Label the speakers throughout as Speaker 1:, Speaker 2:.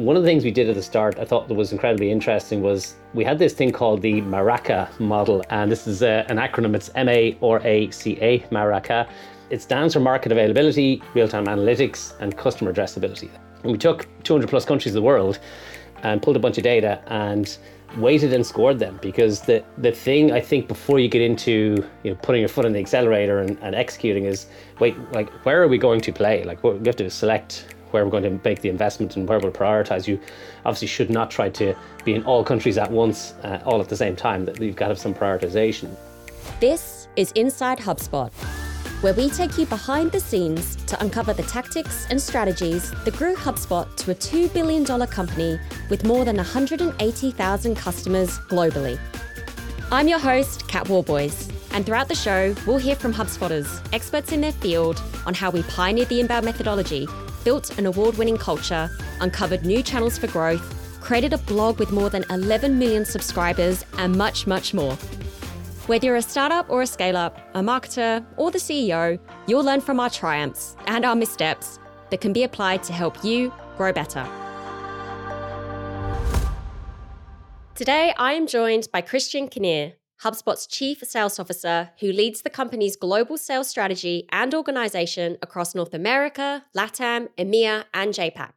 Speaker 1: one of the things we did at the start I thought that was incredibly interesting was we had this thing called the Maraca model. And this is a, an acronym, it's M A R A C A, Maraca. It stands for market availability, real time analytics, and customer addressability. And we took 200 plus countries of the world and pulled a bunch of data and weighted and scored them because the the thing I think before you get into you know putting your foot on the accelerator and, and executing is wait like where are we going to play like we have to select where we're going to make the investment and where we'll prioritize you obviously should not try to be in all countries at once uh, all at the same time that you've got to have some prioritization
Speaker 2: this is inside hubspot where we take you behind the scenes to uncover the tactics and strategies that grew HubSpot to a $2 billion company with more than 180,000 customers globally. I'm your host, Kat Warboys, and throughout the show, we'll hear from HubSpotters, experts in their field, on how we pioneered the inbound methodology, built an award winning culture, uncovered new channels for growth, created a blog with more than 11 million subscribers, and much, much more. Whether you're a startup or a scale up, a marketer or the CEO, you'll learn from our triumphs and our missteps that can be applied to help you grow better. Today, I am joined by Christian Kinnear, HubSpot's Chief Sales Officer, who leads the company's global sales strategy and organization across North America, LATAM, EMEA, and JAPAC.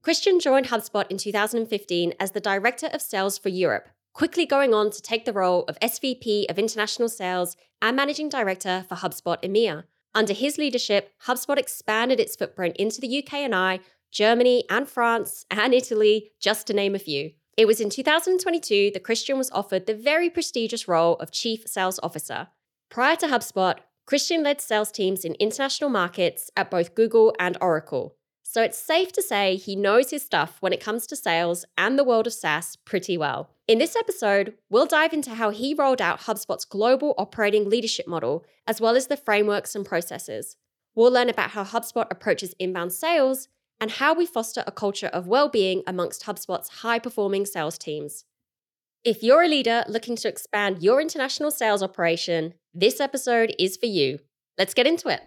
Speaker 2: Christian joined HubSpot in 2015 as the Director of Sales for Europe, quickly going on to take the role of SVP of International Sales and Managing Director for HubSpot EMEA. Under his leadership, HubSpot expanded its footprint into the UK and I, Germany and France and Italy, just to name a few. It was in 2022 that Christian was offered the very prestigious role of Chief Sales Officer. Prior to HubSpot, Christian led sales teams in international markets at both Google and Oracle. So it's safe to say he knows his stuff when it comes to sales and the world of SaaS pretty well. In this episode, we'll dive into how he rolled out HubSpot's global operating leadership model, as well as the frameworks and processes. We'll learn about how HubSpot approaches inbound sales and how we foster a culture of well being amongst HubSpot's high performing sales teams. If you're a leader looking to expand your international sales operation, this episode is for you. Let's get into it.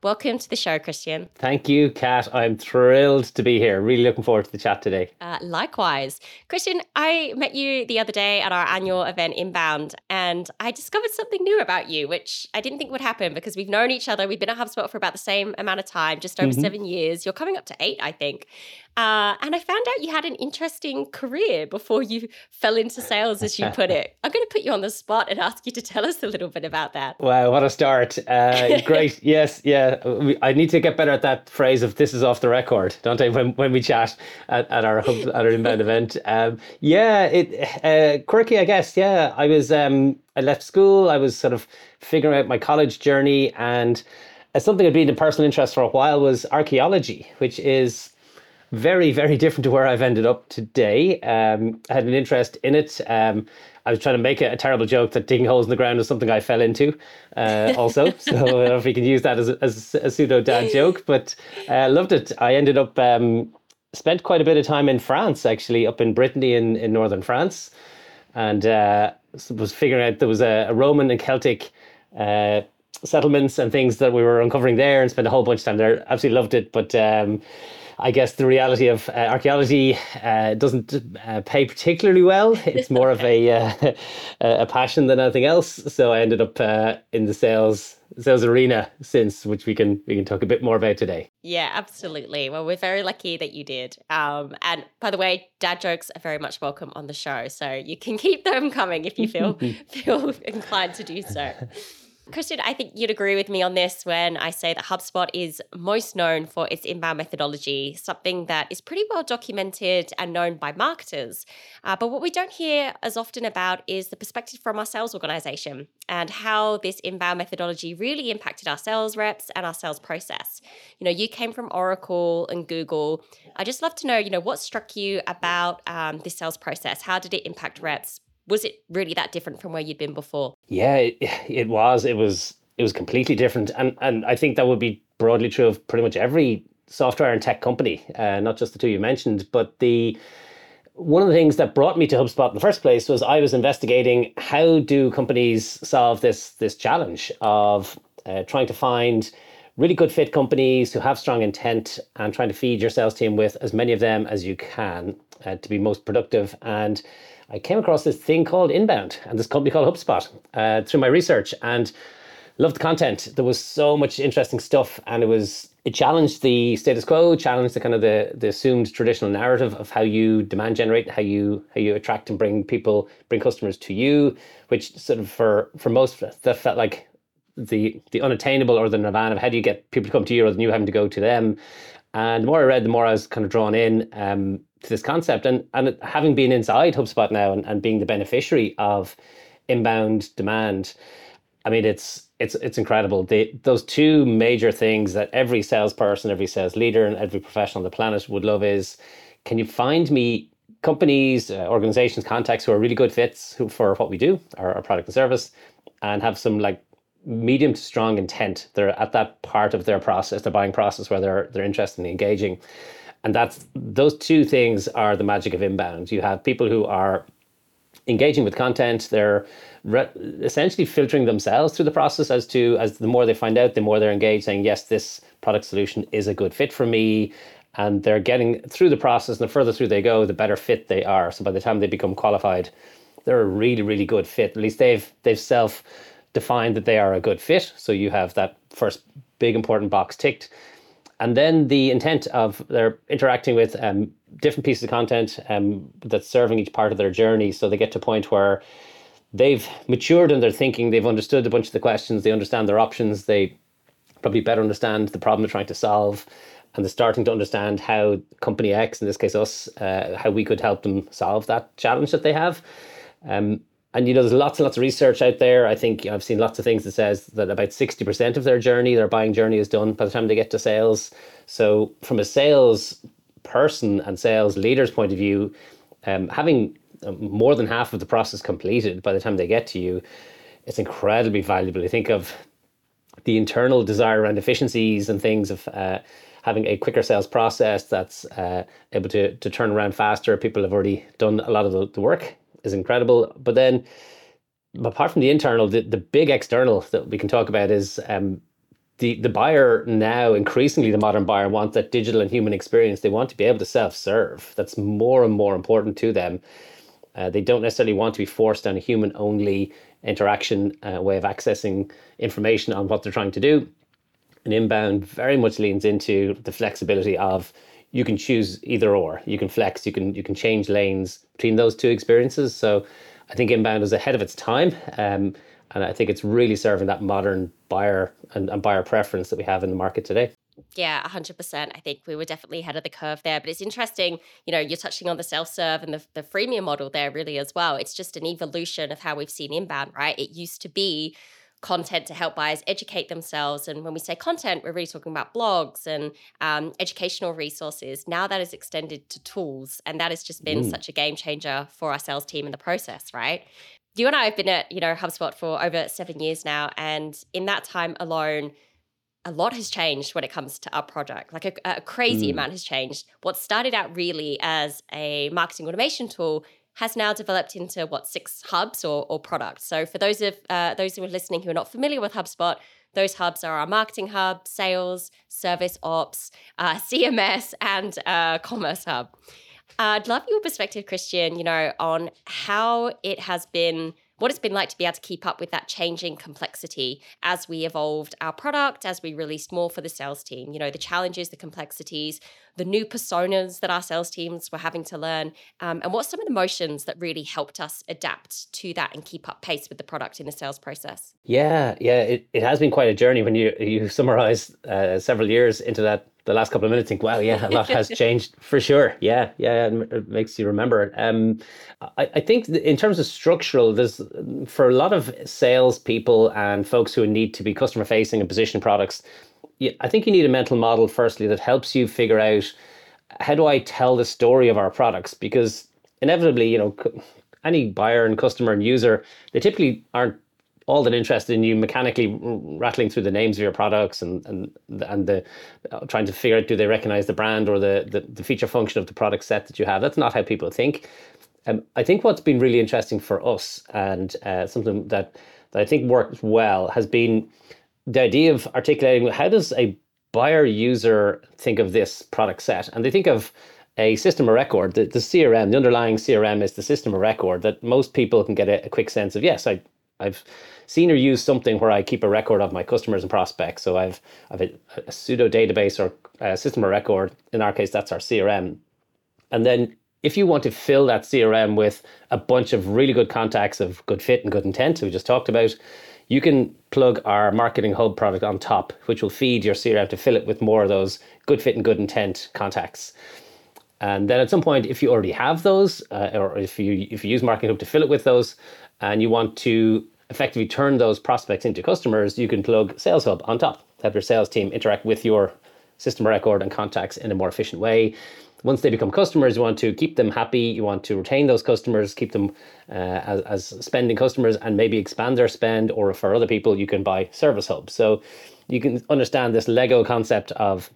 Speaker 2: Welcome to the show, Christian.
Speaker 1: Thank you, Kat. I'm thrilled to be here. Really looking forward to the chat today.
Speaker 2: Uh, likewise. Christian, I met you the other day at our annual event Inbound, and I discovered something new about you, which I didn't think would happen because we've known each other. We've been at HubSpot for about the same amount of time, just over mm-hmm. seven years. You're coming up to eight, I think. Uh, and I found out you had an interesting career before you fell into sales, as you put it. I'm going to put you on the spot and ask you to tell us a little bit about that.
Speaker 1: Wow, what a start. Uh, great. yes, yeah. I need to get better at that phrase of this is off the record, don't I, when, when we chat at, at our at our inbound event. Um, yeah, it uh, quirky, I guess. Yeah, I was, um, I left school. I was sort of figuring out my college journey and something I'd been in personal interest for a while was archaeology, which is very, very different to where I've ended up today. Um, I had an interest in it. Um, I was trying to make a, a, terrible joke that digging holes in the ground is something I fell into, uh, also. so I don't know if we can use that as a, as a pseudo dad joke, but I uh, loved it. I ended up um, spent quite a bit of time in France, actually, up in Brittany in, in northern France, and uh, was figuring out there was a, a Roman and Celtic. Uh, settlements and things that we were uncovering there and spent a whole bunch of time there. Absolutely loved it. But um, I guess the reality of uh, archaeology uh, doesn't uh, pay particularly well. It's more of a uh, a passion than anything else. So I ended up uh, in the sales sales arena since, which we can we can talk a bit more about today.
Speaker 2: Yeah, absolutely. Well, we're very lucky that you did. Um, and by the way, dad jokes are very much welcome on the show, so you can keep them coming if you feel feel inclined to do so. Christian, I think you'd agree with me on this when I say that HubSpot is most known for its inbound methodology, something that is pretty well documented and known by marketers. Uh, but what we don't hear as often about is the perspective from our sales organization and how this inbound methodology really impacted our sales reps and our sales process. You know, you came from Oracle and Google. I just love to know, you know, what struck you about um, this sales process? How did it impact reps? Was it really that different from where you'd been before?
Speaker 1: Yeah, it, it was. It was it was completely different, and and I think that would be broadly true of pretty much every software and tech company, uh, not just the two you mentioned. But the one of the things that brought me to HubSpot in the first place was I was investigating how do companies solve this this challenge of uh, trying to find really good fit companies who have strong intent and trying to feed your sales team with as many of them as you can uh, to be most productive. And I came across this thing called Inbound and this company called HubSpot uh, through my research and loved the content. There was so much interesting stuff, and it was it challenged the status quo, challenged the kind of the, the assumed traditional narrative of how you demand generate, how you how you attract and bring people, bring customers to you, which sort of for for most that felt like the the unattainable or the nirvana of how do you get people to come to you rather than you having to go to them. And the more I read, the more I was kind of drawn in um, to this concept. And and having been inside HubSpot now and, and being the beneficiary of inbound demand, I mean it's it's it's incredible. The, those two major things that every salesperson, every sales leader, and every professional on the planet would love is, can you find me companies, uh, organizations, contacts who are really good fits who, for what we do, our, our product and service, and have some like medium to strong intent. They're at that part of their process, their buying process, where they're they're interested in engaging, and that's those two things are the magic of inbound. You have people who are engaging with content. They're re- essentially filtering themselves through the process as to as the more they find out, the more they're engaged, saying yes, this product solution is a good fit for me. And they're getting through the process, and the further through they go, the better fit they are. So by the time they become qualified, they're a really, really good fit. At least they've they've self defined that they are a good fit. So you have that first big important box ticked. And then the intent of they're interacting with um, different pieces of content um, that's serving each part of their journey. So they get to a point where they've matured in their thinking, they've understood a bunch of the questions, they understand their options, they probably better understand the problem they're trying to solve, and they're starting to understand how company X, in this case us, uh, how we could help them solve that challenge that they have. Um, and you know, there's lots and lots of research out there. I think I've seen lots of things that says that about 60% of their journey, their buying journey is done by the time they get to sales. So from a sales person and sales leader's point of view, um, having um, more than half of the process completed by the time they get to you, it's incredibly valuable. I think of the internal desire around efficiencies and things of uh, having a quicker sales process that's uh, able to, to turn around faster. People have already done a lot of the, the work is incredible. But then, apart from the internal, the, the big external that we can talk about is um, the the buyer now increasingly the modern buyer wants that digital and human experience. They want to be able to self serve. That's more and more important to them. Uh, they don't necessarily want to be forced on a human only interaction uh, way of accessing information on what they're trying to do. And inbound very much leans into the flexibility of you can choose either or. You can flex. You can you can change lanes between those two experiences. So I think inbound is ahead of its time. Um, and I think it's really serving that modern buyer and, and buyer preference that we have in the market today.
Speaker 2: Yeah, 100%. I think we were definitely ahead of the curve there. But it's interesting, you know, you're touching on the self serve and the, the freemium model there, really, as well. It's just an evolution of how we've seen inbound, right? It used to be content to help buyers educate themselves. And when we say content, we're really talking about blogs and um, educational resources. Now that is extended to tools. And that has just been mm. such a game changer for our sales team in the process, right? You and I have been at, you know, HubSpot for over seven years now. And in that time alone, a lot has changed when it comes to our product. Like a, a crazy mm. amount has changed. What started out really as a marketing automation tool has now developed into what six hubs or, or products. So for those of uh, those who are listening who are not familiar with HubSpot, those hubs are our marketing hub, sales, service ops, uh, CMS, and uh, commerce hub. I'd love your perspective, Christian. You know on how it has been what it's been like to be able to keep up with that changing complexity as we evolved our product, as we released more for the sales team. You know, the challenges, the complexities, the new personas that our sales teams were having to learn, um, and what some of the motions that really helped us adapt to that and keep up pace with the product in the sales process.
Speaker 1: Yeah, yeah, it, it has been quite a journey when you you summarize uh, several years into that the last couple of minutes think, wow, yeah, a lot has changed for sure. Yeah, yeah, it makes you remember it. Um, I, I think in terms of structural, there's for a lot of salespeople and folks who need to be customer facing and position products, I think you need a mental model firstly that helps you figure out how do I tell the story of our products because inevitably, you know, any buyer and customer and user, they typically aren't all that interested in you mechanically rattling through the names of your products and and and the uh, trying to figure out do they recognize the brand or the, the, the feature function of the product set that you have. That's not how people think. Um, I think what's been really interesting for us and uh, something that that I think works well has been the idea of articulating how does a buyer user think of this product set, and they think of a system of record. The, the CRM, the underlying CRM, is the system of record that most people can get a, a quick sense of. Yes, I I've seen or used something where I keep a record of my customers and prospects. So I've I've a, a pseudo database or a system of record. In our case, that's our CRM. And then if you want to fill that CRM with a bunch of really good contacts of good fit and good intent, we just talked about, you can plug our marketing hub product on top, which will feed your CRM to fill it with more of those good fit and good intent contacts. And then at some point, if you already have those, uh, or if you if you use Marketing Hub to fill it with those, and you want to effectively turn those prospects into customers, you can plug Sales Hub on top. Have your sales team interact with your system record and contacts in a more efficient way. Once they become customers, you want to keep them happy. You want to retain those customers, keep them uh, as, as spending customers, and maybe expand their spend. Or for other people, you can buy Service Hub. So you can understand this Lego concept of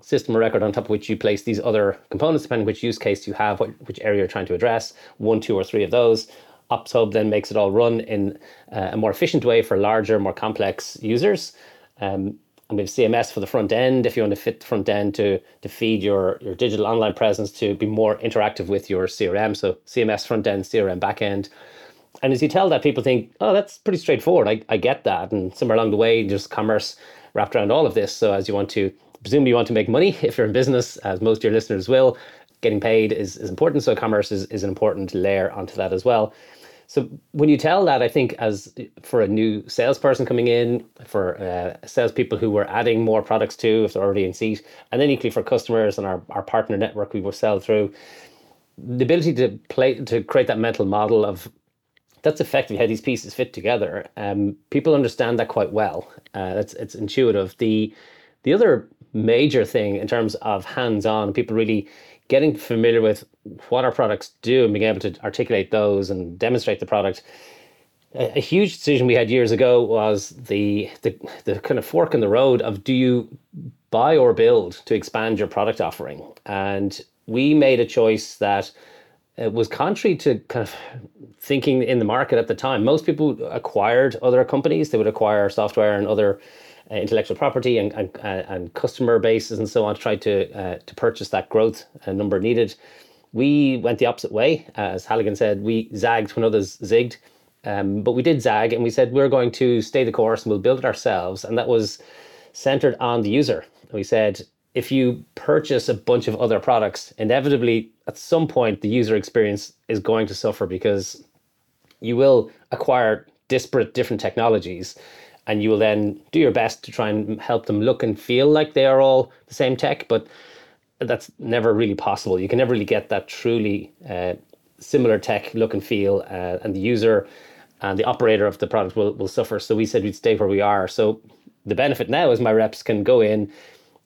Speaker 1: system record on top of which you place these other components, depending which use case you have, what, which area you're trying to address, one, two, or three of those. Ops Hub then makes it all run in uh, a more efficient way for larger, more complex users. Um, and we have CMS for the front end if you want to fit the front end to, to feed your, your digital online presence to be more interactive with your CRM. So CMS front end, CRM back end. And as you tell that, people think, oh, that's pretty straightforward. I, I get that. And somewhere along the way, just commerce wrapped around all of this. So as you want to presumably you want to make money if you're in business, as most of your listeners will. Getting paid is, is important. So commerce is, is an important layer onto that as well. So when you tell that, I think as for a new salesperson coming in, for uh, salespeople who we're adding more products to if they're already in seat, and then equally for customers and our, our partner network we will sell through, the ability to play to create that mental model of that's effectively how these pieces fit together. Um, people understand that quite well. Uh, it's it's intuitive. The the other major thing in terms of hands-on, people really getting familiar with what our products do and being able to articulate those and demonstrate the product. A, a huge decision we had years ago was the, the the kind of fork in the road of do you buy or build to expand your product offering, and we made a choice that it was contrary to kind of thinking in the market at the time. Most people acquired other companies; they would acquire software and other uh, intellectual property and, and, uh, and customer bases and so on to try to, uh, to purchase that growth number needed. We went the opposite way. As Halligan said, we zagged when others zigged. Um, but we did zag and we said we're going to stay the course and we'll build it ourselves. And that was centered on the user. We said if you purchase a bunch of other products, inevitably at some point the user experience is going to suffer because you will acquire disparate different technologies and you will then do your best to try and help them look and feel like they are all the same tech but that's never really possible. You can never really get that truly uh, similar tech look and feel uh, and the user and the operator of the product will, will suffer. So we said we'd stay where we are. So the benefit now is my reps can go in.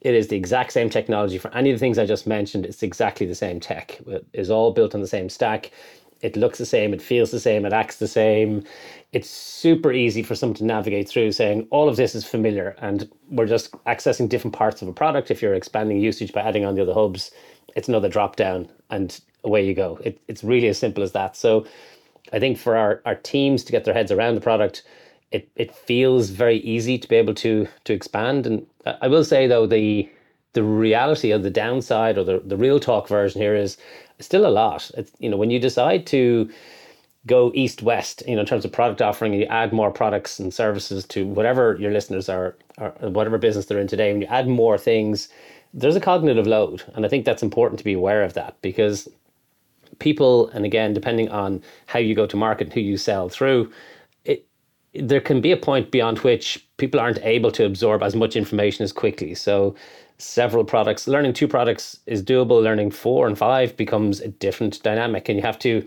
Speaker 1: It is the exact same technology for any of the things i just mentioned. It's exactly the same tech. It is all built on the same stack. It looks the same, it feels the same, it acts the same. It's super easy for someone to navigate through saying all of this is familiar and we're just accessing different parts of a product. If you're expanding usage by adding on the other hubs, it's another drop down and away you go. It, it's really as simple as that. So I think for our, our teams to get their heads around the product, it, it feels very easy to be able to to expand. And I will say though, the the reality of the downside or the, the real talk version here is still a lot. It's, you know, when you decide to go east west, you know, in terms of product offering, and you add more products and services to whatever your listeners are, or whatever business they're in today, when you add more things, there's a cognitive load, and I think that's important to be aware of that because people, and again, depending on how you go to market and who you sell through, it there can be a point beyond which people aren't able to absorb as much information as quickly. So several products. Learning two products is doable. Learning four and five becomes a different dynamic, and you have to,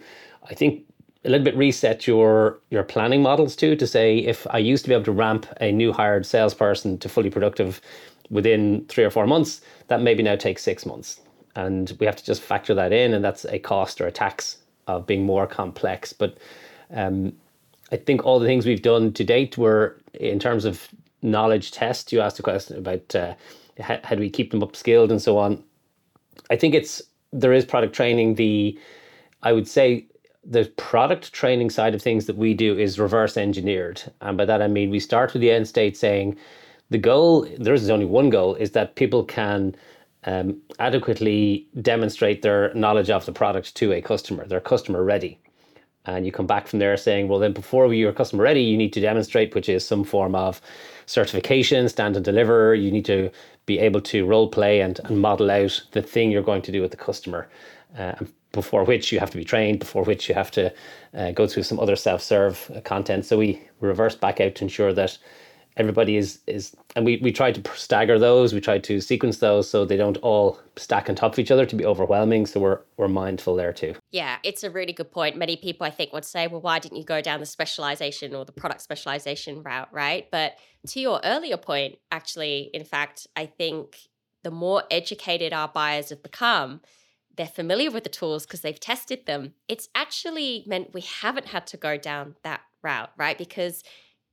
Speaker 1: I think, a little bit reset your your planning models too. To say if I used to be able to ramp a new hired salesperson to fully productive within three or four months, that maybe now takes six months, and we have to just factor that in, and that's a cost or a tax of being more complex. But um, I think all the things we've done to date were in terms of knowledge test. You asked a question about. Uh, how, how do we keep them upskilled and so on. I think it's there is product training. The I would say the product training side of things that we do is reverse engineered. And by that I mean we start with the end state saying the goal, there is only one goal, is that people can um, adequately demonstrate their knowledge of the product to a customer. They're customer ready. And you come back from there saying, well, then before you're customer ready, you need to demonstrate, which is some form of certification, stand and deliver. You need to be able to role play and, and model out the thing you're going to do with the customer. Uh, before which you have to be trained, before which you have to uh, go through some other self serve content. So we reverse back out to ensure that everybody is is and we we try to stagger those. We try to sequence those so they don't all stack on top of each other to be overwhelming. So we're we're mindful there too.
Speaker 2: Yeah it's a really good point. Many people i think would say well why didn't you go down the specialization or the product specialization route? Right? But to your earlier point actually in fact i think the more educated our buyers have become they're familiar with the tools because they've tested them it's actually meant we haven't had to go down that route right because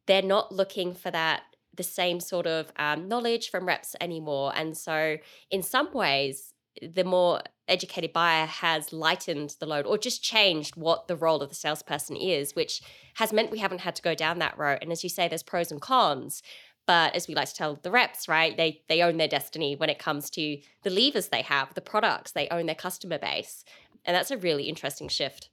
Speaker 2: they're not looking for that the same sort of um, knowledge from reps anymore. And so, in some ways, the more educated buyer has lightened the load or just changed what the role of the salesperson is, which has meant we haven't had to go down that road. And as you say, there's pros and cons. But as we like to tell the reps, right, they they own their destiny when it comes to the levers they have, the products, they own their customer base. And that's a really interesting shift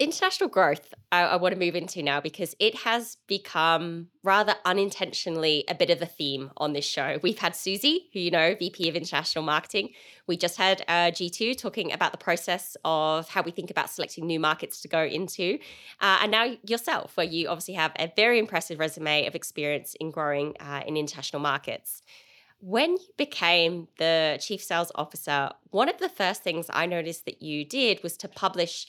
Speaker 2: international growth I, I, want to move into now because it has become rather unintentionally a bit of a theme on this show. We've had Susie, who you know, VP of International Marketing. We just had uh, G2 talking about the process of how we think about selecting new markets to go into. Uh, and now yourself, where you obviously have a very impressive resume of experience in growing uh, in international markets. When you became the chief sales officer, one of the first things I noticed that you did was to publish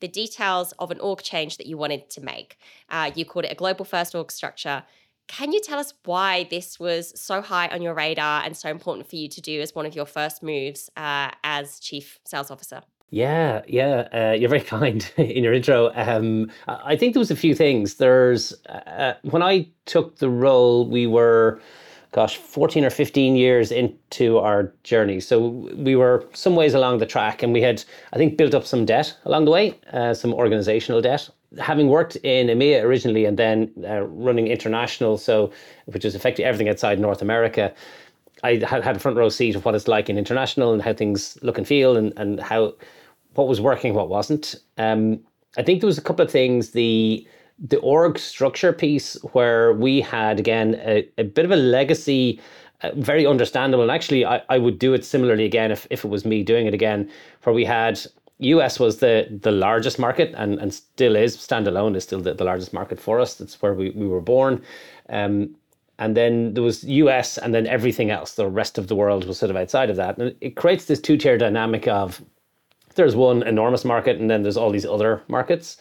Speaker 2: the details of an org change that you wanted to make. Uh, you called it a global first org structure. Can you tell us why this was so high on your radar and so important for you to do as one of your first moves uh, as chief sales officer?
Speaker 1: Yeah, yeah, uh, you're very kind in your intro. Um, I think there was a few things. There's uh, when I took the role, we were gosh, 14 or 15 years into our journey. So we were some ways along the track and we had, I think, built up some debt along the way, uh, some organizational debt. Having worked in EMEA originally and then uh, running international, so which is effectively everything outside North America, I had had a front row seat of what it's like in international and how things look and feel and, and how what was working, what wasn't. Um, I think there was a couple of things. The the org structure piece where we had again a, a bit of a legacy uh, very understandable. And actually I, I would do it similarly again if, if it was me doing it again where we had us was the the largest market and, and still is standalone is still the, the largest market for us. That's where we, we were born. Um, and then there was us and then everything else. The rest of the world was sort of outside of that. And it creates this two-tier dynamic of there's one enormous market and then there's all these other markets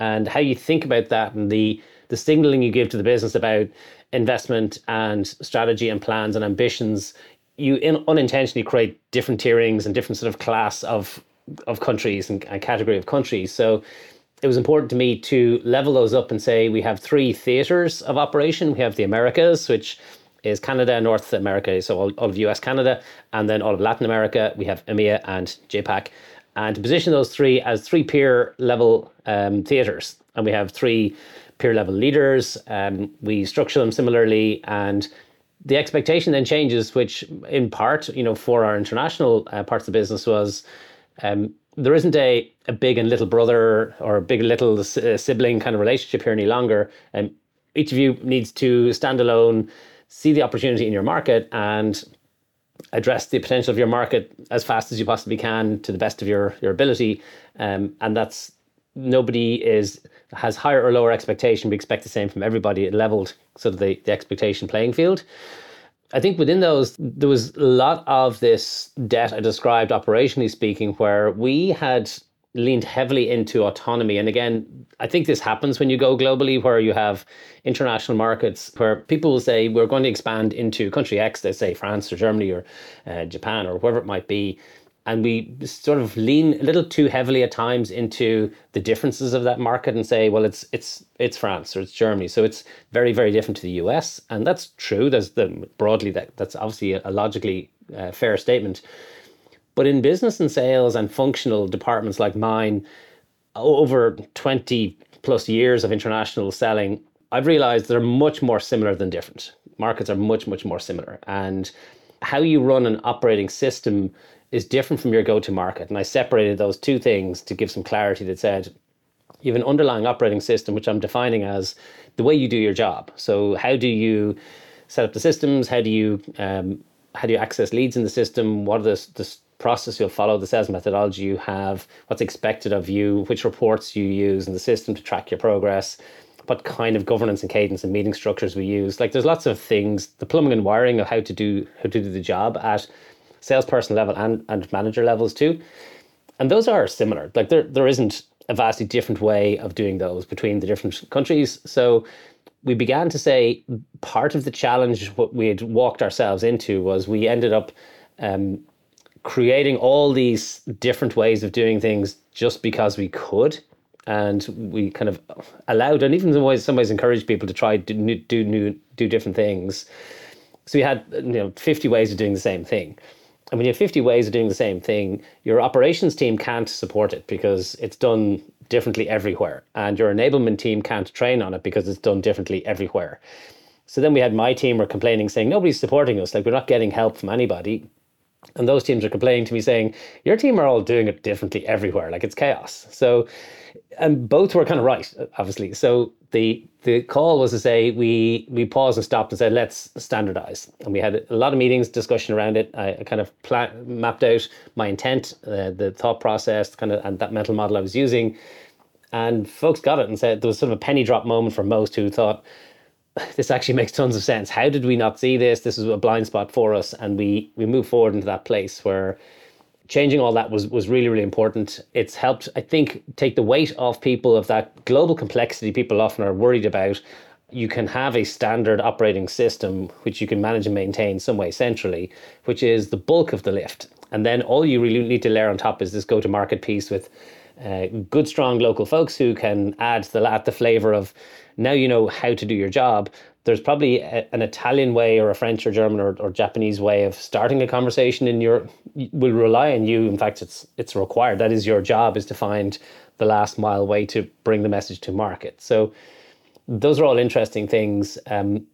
Speaker 1: and how you think about that and the the signaling you give to the business about investment and strategy and plans and ambitions you in, unintentionally create different tierings and different sort of class of of countries and, and category of countries. So it was important to me to level those up and say we have three theaters of operation. We have the americas which is Canada, North America, so all, all of US, Canada, and then all of Latin America. We have EMEA and JAPAC and to position those three as three peer level um, theatres. And we have three peer level leaders. Um, we structure them similarly, and the expectation then changes, which in part, you know, for our international uh, parts of the business was um, there isn't a, a big and little brother or a big little uh, sibling kind of relationship here any longer. And um, each of you needs to stand alone, see the opportunity in your market, and address the potential of your market as fast as you possibly can to the best of your your ability. Um, and that's nobody is has higher or lower expectation. We expect the same from everybody. Leveled sort of the, the expectation playing field. I think within those, there was a lot of this debt I described operationally speaking, where we had leaned heavily into autonomy. And again, I think this happens when you go globally, where you have international markets where people will say, we're going to expand into country X, they say France or Germany or uh, Japan or wherever it might be. And we sort of lean a little too heavily at times into the differences of that market and say, well, it's it's it's France or it's Germany, so it's very very different to the US, and that's true. There's the broadly that that's obviously a, logically uh, fair statement. But in business and sales and functional departments like mine, over 20 plus years of international selling, I've realized they're much more similar than different. Markets are much, much more similar. And how you run an operating system is different from your go to market. And I separated those two things to give some clarity that said you have an underlying operating system, which I'm defining as the way you do your job. So, how do you set up the systems? How do you um, how do you access leads in the system? What are the, the process you'll follow, the sales methodology you have, what's expected of you, which reports you use in the system to track your progress, what kind of governance and cadence and meeting structures we use. Like there's lots of things, the plumbing and wiring of how to do how to do the job at salesperson level and, and manager levels too. And those are similar. Like there there isn't a vastly different way of doing those between the different countries. So we began to say part of the challenge what we had walked ourselves into was we ended up um, creating all these different ways of doing things just because we could. And we kind of allowed and even in ways some ways encouraged people to try do new, do new do different things. So we had you know 50 ways of doing the same thing. And when you have 50 ways of doing the same thing your operations team can't support it because it's done differently everywhere. And your enablement team can't train on it because it's done differently everywhere. So then we had my team were complaining saying nobody's supporting us. Like we're not getting help from anybody and those teams are complaining to me saying, Your team are all doing it differently everywhere. Like it's chaos. So, and both were kind of right, obviously. So the the call was to say we we paused and stopped and said let's standardize and we had a lot of meetings discussion around it i, kind of pla- mapped out my intent uh, the thought process kind of and that mental model i was using and folks got it and said there was sort of a penny drop moment for most who thought this actually makes tons of sense. How did we not see this? This is a blind spot for us, and we we move forward into that place where changing all that was was really really important. It's helped, I think, take the weight off people of that global complexity people often are worried about. You can have a standard operating system which you can manage and maintain some way centrally, which is the bulk of the lift, and then all you really need to layer on top is this go to market piece with uh, good strong local folks who can add the add the flavor of now you know how to do your job. There's probably a, an Italian way or a French or German or, or Japanese way of starting a conversation in your will rely on you. In fact, it's it's required. That is your job is to find the last mile way to bring the message to market. So those are all interesting things. Um,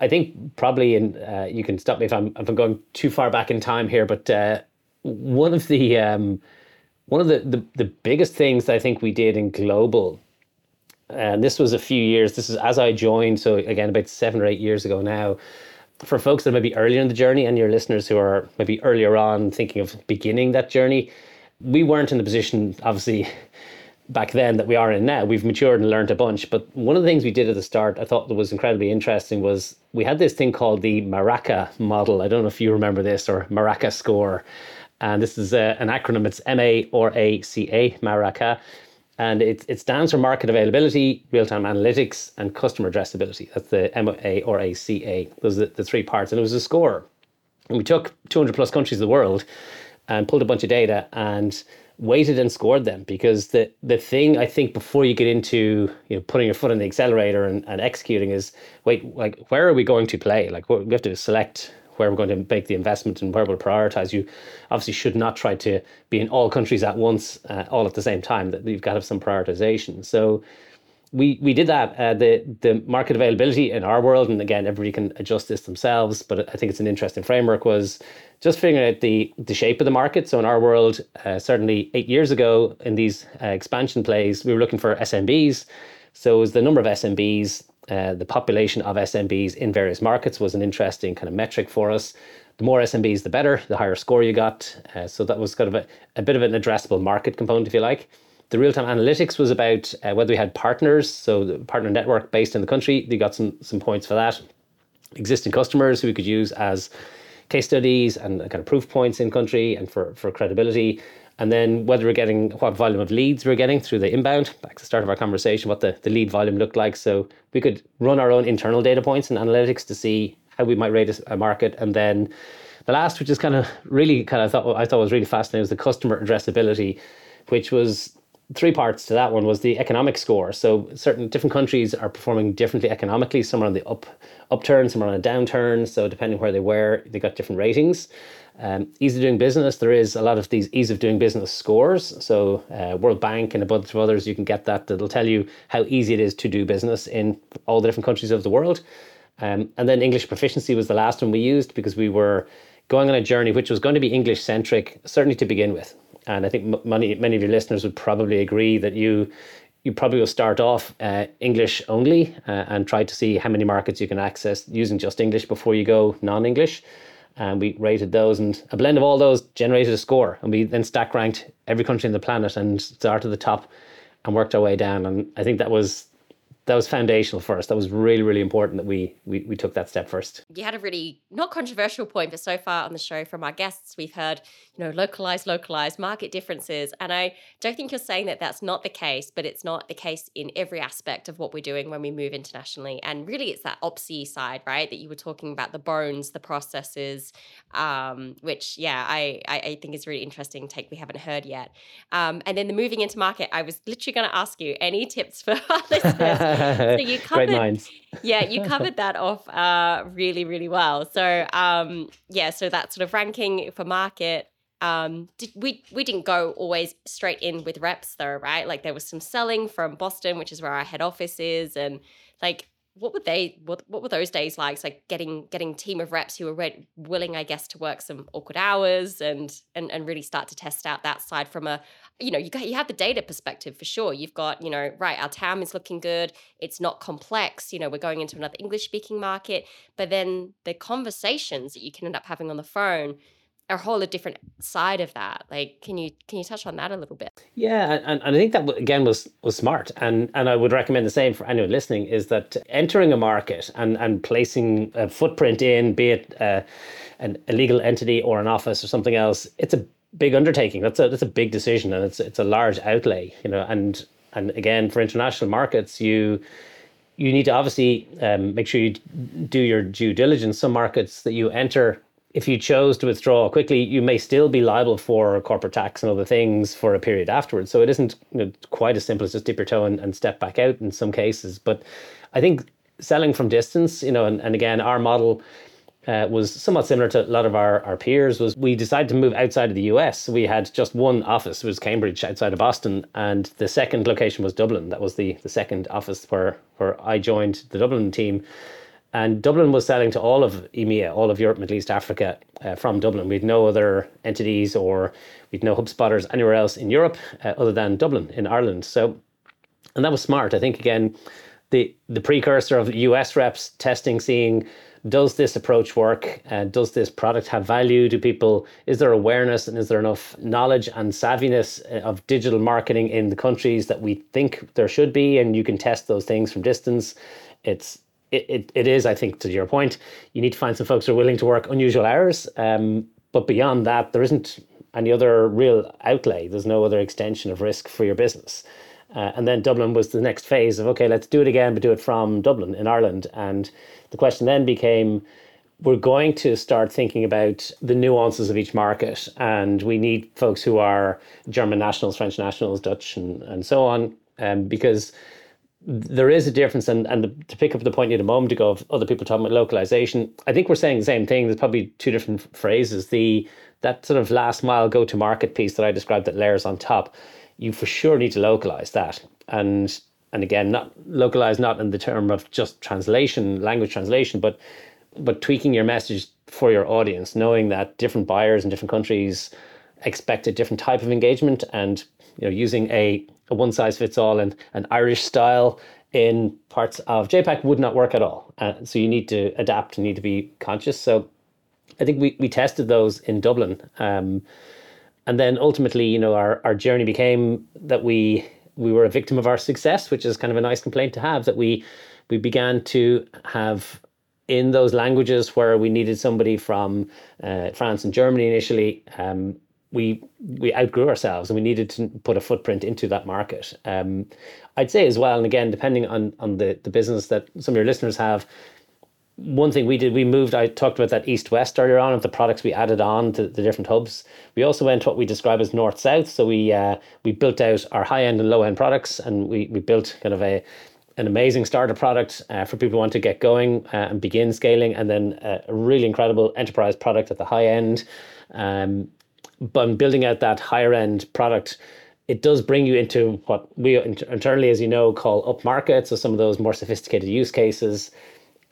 Speaker 1: I think probably, and uh, you can stop me if I'm if I'm going too far back in time here, but uh, one of the um, one of the, the the biggest things I think we did in global and this was a few years. This is as I joined, so again about seven or eight years ago now. For folks that may be earlier in the journey, and your listeners who are maybe earlier on thinking of beginning that journey, we weren't in the position, obviously, back then that we are in now. We've matured and learned a bunch. But one of the things we did at the start, I thought that was incredibly interesting, was we had this thing called the Maraca model. I don't know if you remember this or Maraca score. And this is uh, an acronym. It's M A R A C A, Maraca and it, it stands for market availability, real time analytics, and customer addressability. That's the M A or A C A. Those are the, the three parts. And it was a score. And we took 200 plus countries of the world and pulled a bunch of data and weighted and scored them because the the thing I think before you get into you know putting your foot on the accelerator and, and executing is wait like where are we going to play like we have to select where we're going to make the investment and where we'll prioritize. You obviously should not try to be in all countries at once, uh, all at the same time. That you've got to have some prioritization. So we we did that. Uh, the the market availability in our world, and again, everybody can adjust this themselves. But I think it's an interesting framework. Was just figuring out the the shape of the market. So in our world, uh, certainly eight years ago, in these uh, expansion plays, we were looking for SMBs. So it was the number of SMBs uh, the population of SMBs in various markets was an interesting kind of metric for us. The more SMBs, the better, the higher score you got. Uh, so that was kind of a, a bit of an addressable market component, if you like. The real time analytics was about uh, whether we had partners, so the partner network based in the country. They got some some points for that. Existing customers who we could use as case studies and kind of proof points in country and for, for credibility and then whether we're getting what volume of leads we're getting through the inbound, back to the start of our conversation, what the, the lead volume looked like. So we could run our own internal data points and analytics to see how we might rate a market. And then the last, which is kind of really kind of thought I thought was really fascinating, was the customer addressability, which was three parts to that one was the economic score. So certain different countries are performing differently economically. Some are on the up upturn, some are on a downturn. So depending where they were, they got different ratings. Um, ease of doing business, there is a lot of these ease of doing business scores. So uh, World Bank and a bunch of others, you can get that. That'll tell you how easy it is to do business in all the different countries of the world. Um, and then English proficiency was the last one we used because we were going on a journey which was going to be English centric, certainly to begin with. And I think many many of your listeners would probably agree that you you probably will start off uh, English only uh, and try to see how many markets you can access using just English before you go non English. And we rated those, and a blend of all those generated a score. And we then stack ranked every country on the planet and started at the top and worked our way down. And I think that was that was foundational for us. That was really, really important that we, we we took that step first.
Speaker 2: You had a really not controversial point, but so far on the show from our guests, we've heard you know localized, localized market differences, and I don't think you're saying that that's not the case, but it's not the case in every aspect of what we're doing when we move internationally. And really, it's that OPSI side, right? That you were talking about the bones, the processes, um, which yeah, I, I, I think is really interesting take we haven't heard yet. Um, and then the moving into market, I was literally going to ask you any tips for our listeners
Speaker 1: so you covered, Great minds.
Speaker 2: yeah, you covered that off uh, really, really well. So um, yeah, so that sort of ranking for market. Um, did, we we didn't go always straight in with reps though, right? Like there was some selling from Boston, which is where our head office is, and like what were they what, what were those days like? It's like getting getting team of reps who were re- willing i guess to work some awkward hours and and and really start to test out that side from a you know you got you have the data perspective for sure. You've got you know right our TAM is looking good. It's not complex. You know we're going into another english speaking market. But then the conversations that you can end up having on the phone a whole a different side of that like can you can you touch on that a little bit?
Speaker 1: Yeah and, and i think that again was was smart. And and i would recommend the same for anyone listening is that entering a market and and placing a footprint in be it uh, an, a legal entity or an office or something else it's a big undertaking. That's a that's a big decision and it's it's a large outlay you know and and again for international markets you you need to obviously um, make sure you do your due diligence. Some markets that you enter if you chose to withdraw quickly, you may still be liable for corporate tax and other things for a period afterwards. So it isn't you know, quite as simple as just dip your toe and, and step back out in some cases. But I think selling from distance, you know, and, and again, our model uh, was somewhat similar to a lot of our, our peers was we decided to move outside of the US. We had just one office, it was Cambridge outside of Boston, and the second location was Dublin. That was the, the second office where, where I joined the Dublin team. And Dublin was selling to all of EMEA, all of Europe, Middle East, Africa uh, from Dublin. We had no other entities or we had no HubSpotters anywhere else in Europe uh, other than Dublin in Ireland. So, and that was smart. I think, again, the, the precursor of US reps testing, seeing does this approach work? Uh, does this product have value? Do people, is there awareness and is there enough knowledge and savviness uh, of digital marketing in the countries that we think there should be? And you can test those things from distance. It's it, it, is, I think, to your point, you need to find some folks who are willing to work unusual hours. Um, but beyond that, there isn't any other real outlay. There's no other extension of risk for your business. Uh, and then Dublin was the next phase of okay, let's do it again, but do it from Dublin in Ireland. And the question then became, we're going to start thinking about the nuances of each market, and we need folks who are German nationals, French nationals, Dutch, and and so on, um, because there is a difference, and, and the, to pick up the point you had a moment ago of other people talking about localization, I think we're saying the same thing. There's probably two different phrases. The that sort of last mile go to market piece that I described that layers on top, you for sure need to localize that. And and again, not localize not in the term of just translation, language translation, but but tweaking your message for your audience, knowing that different buyers in different countries expect a different type of engagement and you know using a a one size fits all and an Irish style in parts of JAPAC would not work at all. Uh, so you need to adapt, you need to be conscious. So I think we, we tested those in Dublin. Um, and then ultimately, you know, our, our journey became that we we were a victim of our success, which is kind of a nice complaint to have, that we we began to have in those languages where we needed somebody from uh, France and Germany initially, um, we we outgrew ourselves and we needed to put a footprint into that market. Um, I'd say as well, and again, depending on on the the business that some of your listeners have, one thing we did, we moved, I talked about that east west earlier on of the products we added on to the different hubs. We also went what we describe as north south. So we uh, we built out our high end and low end products and we, we built kind of a an amazing starter product uh, for people who want to get going uh, and begin scaling, and then a really incredible enterprise product at the high end. Um, but building out that higher end product, it does bring you into what we internally, as you know, call up market. So some of those more sophisticated use cases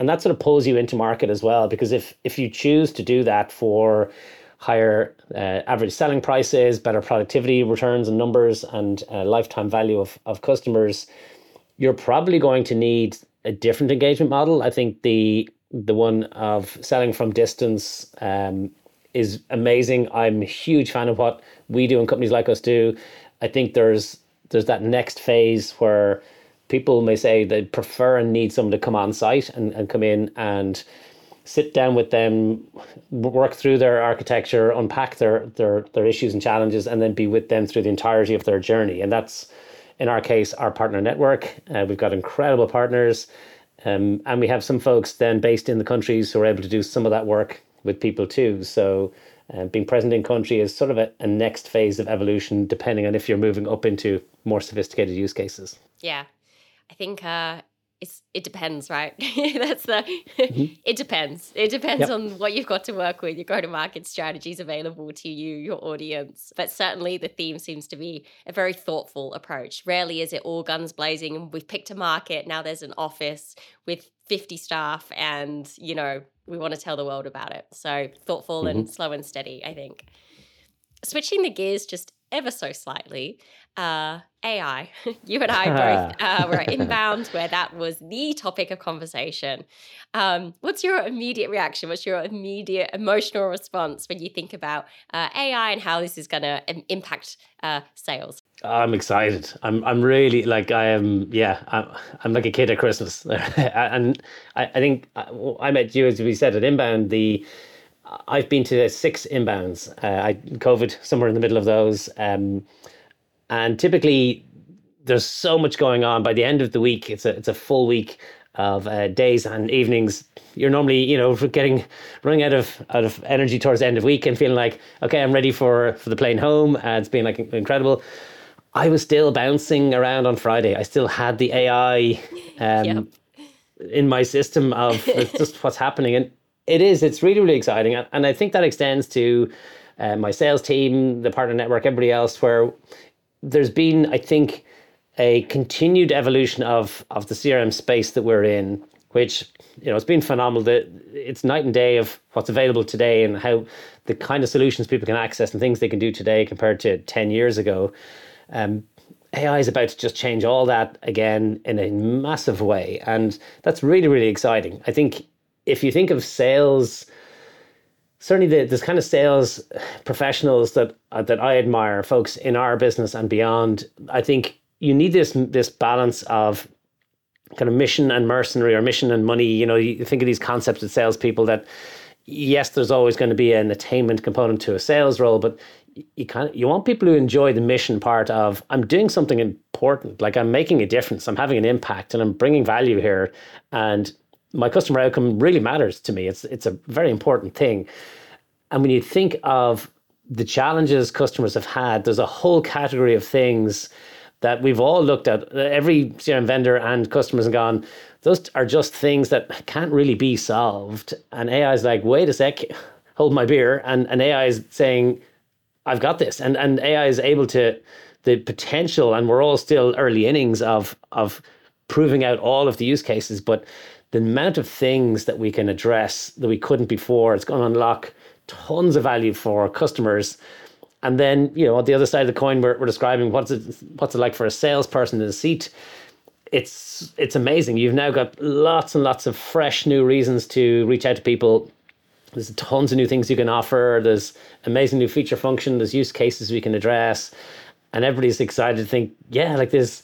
Speaker 1: and that sort of pulls you into market as well because if if you choose to do that for higher uh, average selling prices better productivity returns and numbers and uh, lifetime value of, of customers you're probably going to need a different engagement model i think the the one of selling from distance um, is amazing i'm a huge fan of what we do and companies like us do i think there's there's that next phase where people may say they prefer and need someone to come on site and, and come in and sit down with them, work through their architecture, unpack their, their, their issues and challenges, and then be with them through the entirety of their journey. And that's, in our case, our partner network. Uh, we've got incredible partners. Um, and we have some folks then based in the countries who are able to do some of that work with people too. So uh, being present in country is sort of a, a next phase of evolution, depending on if you're moving up into more sophisticated use cases.
Speaker 2: Yeah, I think uh, it's it depends, right? That's the mm-hmm. it depends. It depends yep. on what you've got to work with, your go-to-market strategies available to you, your audience. But certainly the theme seems to be a very thoughtful approach. Rarely is it all guns blazing and we've picked a market, now there's an office with 50 staff and, you know, we want to tell the world about it. So thoughtful mm-hmm. and slow and steady, I think. Switching the gears just ever so slightly, uh, AI. you and I both uh, were inbound where that was the topic of conversation. Um, what's your immediate reaction? What's your immediate emotional response when you think about uh, AI and how this is going to impact uh, sales?
Speaker 1: I'm excited. I'm I'm really like I am. Yeah, I'm, I'm like a kid at Christmas, and I, I think uh, I met you as we said at Inbound. The I've been to six inbounds. Uh, I COVID somewhere in the middle of those. Um, and typically, there's so much going on. By the end of the week, it's a it's a full week of uh, days and evenings. You're normally, you know, getting running out of out of energy towards the end of week and feeling like, okay, I'm ready for for the plane home. Uh, it's been like incredible. I was still bouncing around on Friday. I still had the AI um, yep. in my system of just what's happening, and it is. It's really really exciting, and I think that extends to uh, my sales team, the partner network, everybody else, where there's been, I think, a continued evolution of of the CRM space that we're in, which you know it's been phenomenal. That it's night and day of what's available today and how the kind of solutions people can access and things they can do today compared to ten years ago. Um, AI is about to just change all that again in a massive way, and that's really really exciting. I think if you think of sales certainly the, this kind of sales professionals that uh, that I admire, folks in our business and beyond. I think you need this this balance of kind of mission and mercenary or mission and money. You know, you think of these concepts of salespeople that yes, there's always going to be an attainment component to a sales role, but you kind of you want people who enjoy the mission part of I'm doing something important, like I'm making a difference, I'm having an impact, and I'm bringing value here, and my customer outcome really matters to me. It's it's a very important thing. And when you think of the challenges customers have had, there's a whole category of things that we've all looked at, every CRM vendor and customers and gone, those are just things that can't really be solved. And AI is like, wait a sec, hold my beer. And, and AI is saying, I've got this. And, and AI is able to, the potential, and we're all still early innings of, of proving out all of the use cases, but the amount of things that we can address that we couldn't before, it's going to unlock tons of value for our customers. And then, you know, on the other side of the coin, we're, we're describing what's it what's it like for a salesperson in a seat. It's it's amazing. You've now got lots and lots of fresh new reasons to reach out to people. There's tons of new things you can offer. There's amazing new feature function. There's use cases we can address, and everybody's excited to think, yeah, like this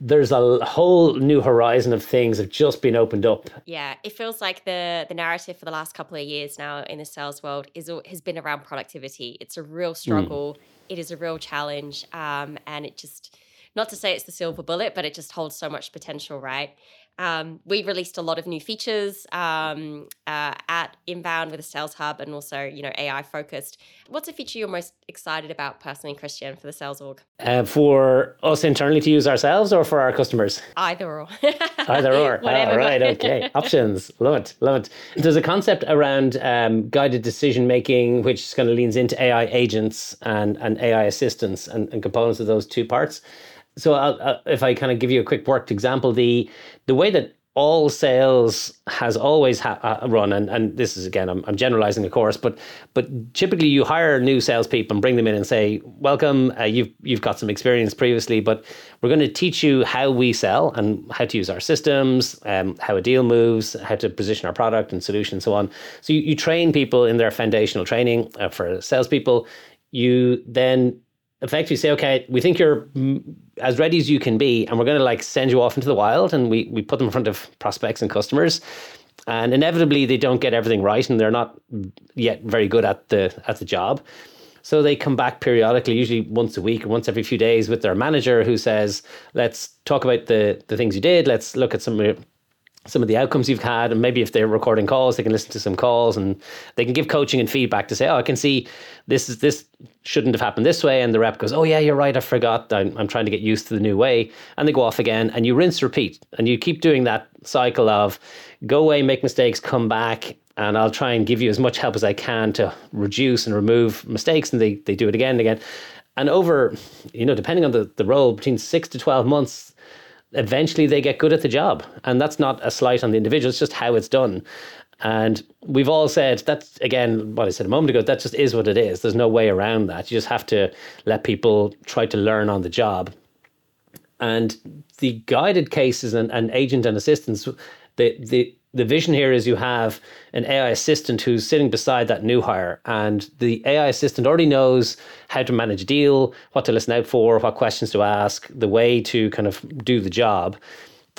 Speaker 1: there's a whole new horizon of things have just been opened up.
Speaker 2: Yeah, it feels like the the narrative for the last couple of years now in the sales world is has been around productivity. It's a real hmm. struggle. Mm. It is a real challenge, um, and it just not to say it's the silver bullet, but it just holds so much potential, right? Um, we released a lot of new features um, uh, at Inbound with a Sales Hub and also, you know, AI focused. What's a feature you're most excited about personally, Christian, for the sales org?
Speaker 1: Uh, for us internally to use ourselves or for our customers?
Speaker 2: Either or.
Speaker 1: Either or.
Speaker 2: Whatever.
Speaker 1: Oh, right. Okay. Options. Love it. Love it. There's a concept around um, guided decision making, which kind of leans into AI agents and, and AI assistants and, and components of those two parts. So, I'll, I'll, if I kind of give you a quick worked example, the the way that all sales has always ha- uh, run, and, and this is again, I'm, I'm generalizing, of course, but but typically you hire new salespeople and bring them in and say, "Welcome, uh, you've you've got some experience previously, but we're going to teach you how we sell and how to use our systems, um, how a deal moves, how to position our product and solution, and so on." So you, you train people in their foundational training uh, for salespeople. You then effectively say, okay, we think you're as ready as you can be, and we're going to like send you off into the wild, and we we put them in front of prospects and customers, and inevitably they don't get everything right, and they're not yet very good at the at the job. So they come back periodically, usually once a week or once every few days, with their manager who says, "Let's talk about the the things you did. Let's look at some some of the outcomes you've had and maybe if they're recording calls they can listen to some calls and they can give coaching and feedback to say oh i can see this is this shouldn't have happened this way and the rep goes oh yeah you're right i forgot. I'm, I'm trying to get used to the new way and they go off again and you rinse repeat and you keep doing that cycle of go away make mistakes come back and i'll try and give you as much help as i can to reduce and remove mistakes and they, they do it again and again. And over you know depending on the, the role between six to 12 months eventually they get good at the job. And that's not a slight on the individual, it's just how it's done. And we've all said that's again what I said a moment ago, that just is what it is. There's no way around that. You just have to let people try to learn on the job. And the guided cases and, and agent and assistants, the the the vision here is you have an AI assistant who's sitting beside that new hire, and the AI assistant already knows how to manage a deal, what to listen out for, what questions to ask, the way to kind of do the job,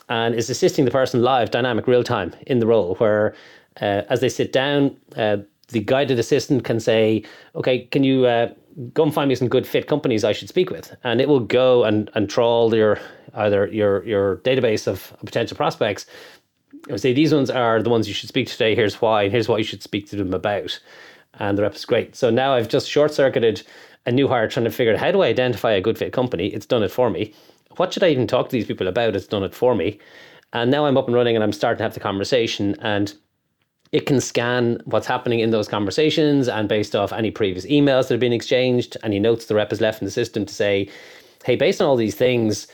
Speaker 1: and is assisting the person live, dynamic, real time in the role, where uh, as they sit down, uh, the guided assistant can say, "Okay, can you uh, go and find me some good fit companies I should speak with?" And it will go and and trawl your either your your database of potential prospects I say these ones are the ones you should speak to today. Here's why, and here's what you should speak to them about. And the rep is great. So now I've just short circuited a new hire trying to figure out how do I identify a good fit company? It's done it for me. What should I even talk to these people about? It's done it for me. And now I'm up and running and I'm starting to have the conversation and it can scan what's happening in those conversations and based off any previous emails that have been exchanged, any notes the rep has left in the system to say, hey, based on all these things,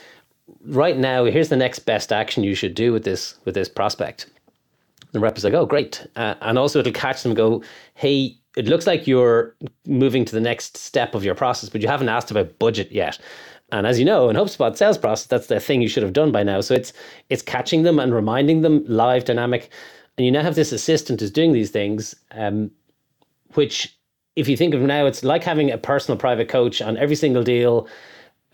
Speaker 1: right now, here's the next best action you should do with this with this prospect. The rep is like, oh, great. Uh, and also it'll catch them go, hey, it looks like you're moving to the next step of your process, but you haven't asked about budget yet. And as you know, in HubSpot sales process, that's the thing you should have done by now. So it's it's catching them and reminding them live, dynamic. And you now have this assistant who's doing these things, um, which if you think of now, it's like having a personal private coach on every single deal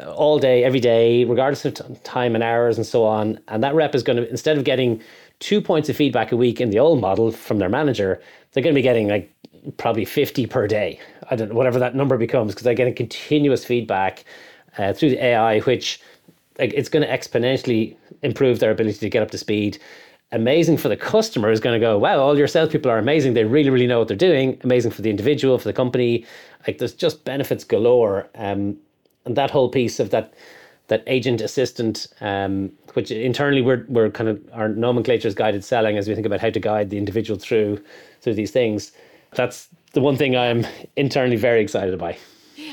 Speaker 1: all day, every day, regardless of time and hours and so on. And that rep is going to, instead of getting two points of feedback a week in the old model from their manager, they're going to be getting like probably 50 per day. I don't know, whatever that number becomes, because they're getting continuous feedback uh, through the AI, which like, it's going to exponentially improve their ability to get up to speed. Amazing for the customer is going to go, wow, all your salespeople are amazing. They really, really know what they're doing. Amazing for the individual, for the company. Like there's just benefits galore. Um, and that whole piece of that that agent assistant, um, which internally we're we're kind of our nomenclature is guided selling as we think about how to guide the individual through through these things. That's the one thing I'm internally very excited by.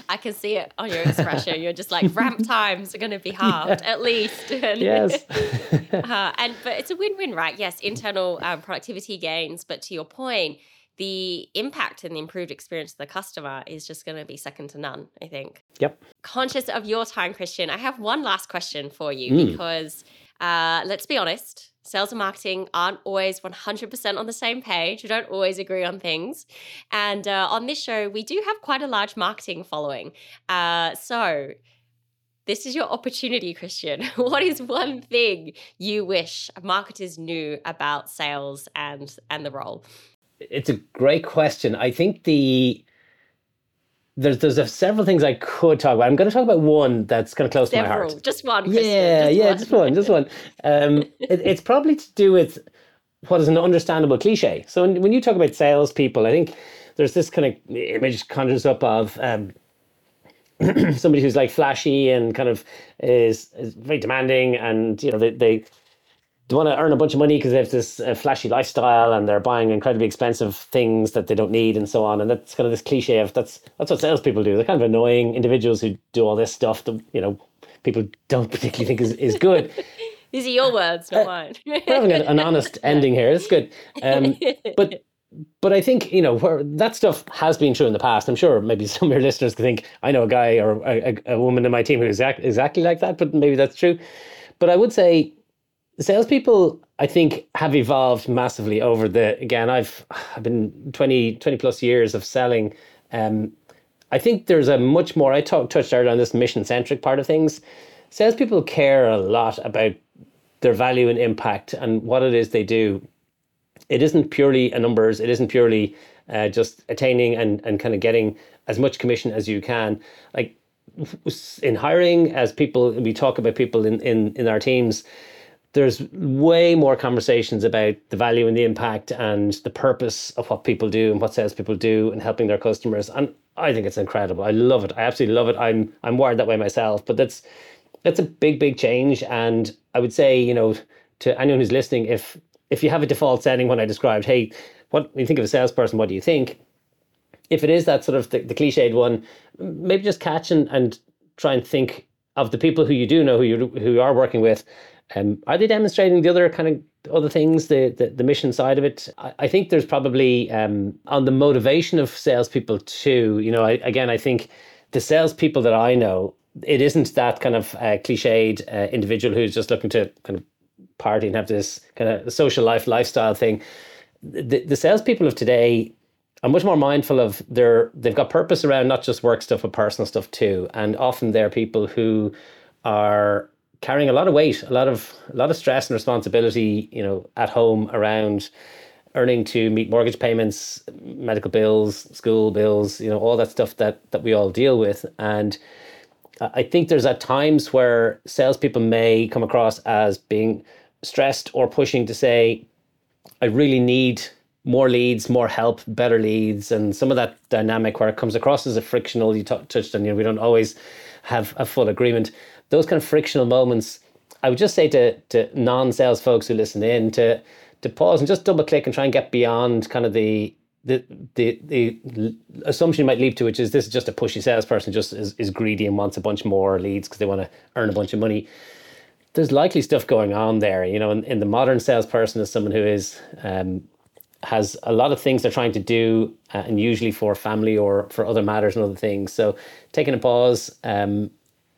Speaker 2: I can see it on your expression. You're just like ramp times are going to be halved yeah. at least.
Speaker 1: And, yes.
Speaker 2: uh, and but it's a win-win, right? Yes, internal um, productivity gains, but to your point, the impact and the improved experience of the customer is just going to be second to none, I think.
Speaker 1: Yep.
Speaker 2: Conscious of your time, Christian, I have one last question for you mm. because uh, let's be honest, sales and marketing aren't always 100% on the same page. We don't always agree on things. And uh, on this show, we do have quite a large marketing following. Uh, so, this is your opportunity, Christian. what is one thing you wish marketers knew about sales and and the role?
Speaker 1: It's a great question. I think the there's there's several things I could talk about. I'm going to talk about one that's kind of close
Speaker 2: several.
Speaker 1: to my heart.
Speaker 2: Just one.
Speaker 1: Yeah,
Speaker 2: just
Speaker 1: yeah,
Speaker 2: one.
Speaker 1: just one, just one. Um, it, it's probably to do with what is an understandable cliche. So when, when you talk about salespeople, I think there's this kind of image conjures up of um, somebody who's like flashy and kind of is, is very demanding, and you know they they, they want to earn a bunch of money because they have this uh, flashy lifestyle and they're buying incredibly expensive things that they don't need and so on. And that's kind of this cliche of that's that's what salespeople do. They're kind of annoying individuals who do all this stuff that you know people don't particularly think is, is good.
Speaker 2: These are your words, not mine.
Speaker 1: We're having an, an honest ending here. It's good. Um, but but I think you know where that stuff has been true in the past. I'm sure maybe some of your listeners could think I know a guy or a, a woman in my team who's exact, exactly like that, but maybe that's true. But I would say salespeople, I think, have evolved massively over the. Again, I've I've been 20, 20 plus years of selling. Um, I think there's a much more. I talked touched earlier on this mission centric part of things. Salespeople care a lot about their value and impact and what it is they do. It isn't purely a numbers. It isn't purely uh, just attaining and, and kind of getting as much commission as you can. Like in hiring, as people we talk about people in in in our teams, there's way more conversations about the value and the impact and the purpose of what people do and what salespeople do and helping their customers. And I think it's incredible. I love it. I absolutely love it. I'm I'm wired that way myself. But that's that's a big, big change. And I would say, you know, to anyone who's listening, if if you have a default setting when I described, hey, what when you think of a salesperson, what do you think? If it is that sort of the, the cliched one, maybe just catch and, and try and think of the people who you do know who you who you are working with. Um, are they demonstrating the other kind of other things, the the, the mission side of it? I, I think there's probably um, on the motivation of salespeople too. You know, I, again, I think the salespeople that I know it isn't that kind of uh, cliched uh, individual who's just looking to kind of party and have this kind of social life lifestyle thing. The, the salespeople of today are much more mindful of their they've got purpose around not just work stuff but personal stuff too. And often they're people who are carrying a lot of weight, a lot of a lot of stress and responsibility, you know, at home around earning to meet mortgage payments, medical bills, school bills, you know, all that stuff that that we all deal with. And I think there's at times where salespeople may come across as being stressed or pushing to say, I really need more leads, more help, better leads, and some of that dynamic where it comes across as a frictional. You t- touched on, you know, we don't always have a full agreement. Those kind of frictional moments, I would just say to to non-sales folks who listen in to to pause and just double click and try and get beyond kind of the the the the assumption you might leap to, which is this is just a pushy salesperson, just is, is greedy and wants a bunch more leads because they want to earn a bunch of money. There's likely stuff going on there, you know. In, in the modern salesperson is someone who is um, has a lot of things they're trying to do, uh, and usually for family or for other matters and other things. So taking a pause, um,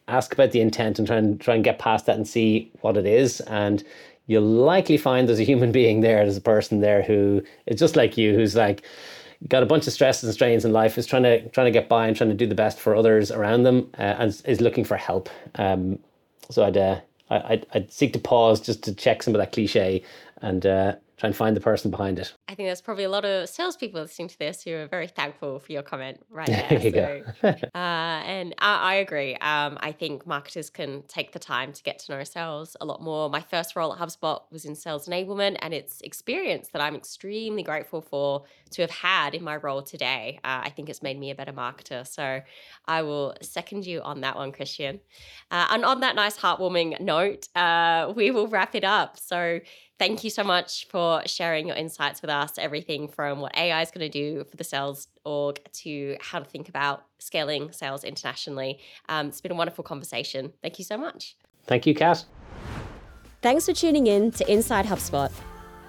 Speaker 1: ask about the intent, and try and try and get past that and see what it is, and you'll likely find there's a human being there, there's a person there who is just like you, who's like got a bunch of stresses and strains in life, is trying to trying to get by and trying to do the best for others around them, uh, and is looking for help. Um, so I'd, uh, I, I'd I'd seek to pause just to check some of that cliche and uh, try and find the person behind it.
Speaker 2: I think there's probably a lot of salespeople listening to this who are very thankful for your comment right there.
Speaker 1: There you
Speaker 2: so, uh, and I, I agree. Um, I think marketers can take the time to get to know sales a lot more. My first role at HubSpot was in sales enablement, and it's experience that I'm extremely grateful for to have had in my role today. Uh, I think it's made me a better marketer. So I will second you on that one, Christian. Uh, and on that nice heartwarming note, uh, we will wrap it up. So thank you so much for sharing your insights with us. Everything from what AI is going to do for the sales org to how to think about scaling sales internationally. Um, it's been a wonderful conversation. Thank you so much.
Speaker 1: Thank you, Kat.
Speaker 2: Thanks for tuning in to Inside HubSpot.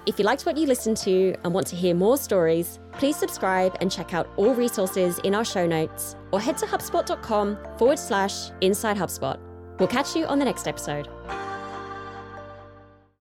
Speaker 2: If you liked what you listened to and want to hear more stories, please subscribe and check out all resources in our show notes or head to HubSpot.com forward slash Inside HubSpot. We'll catch you on the next episode.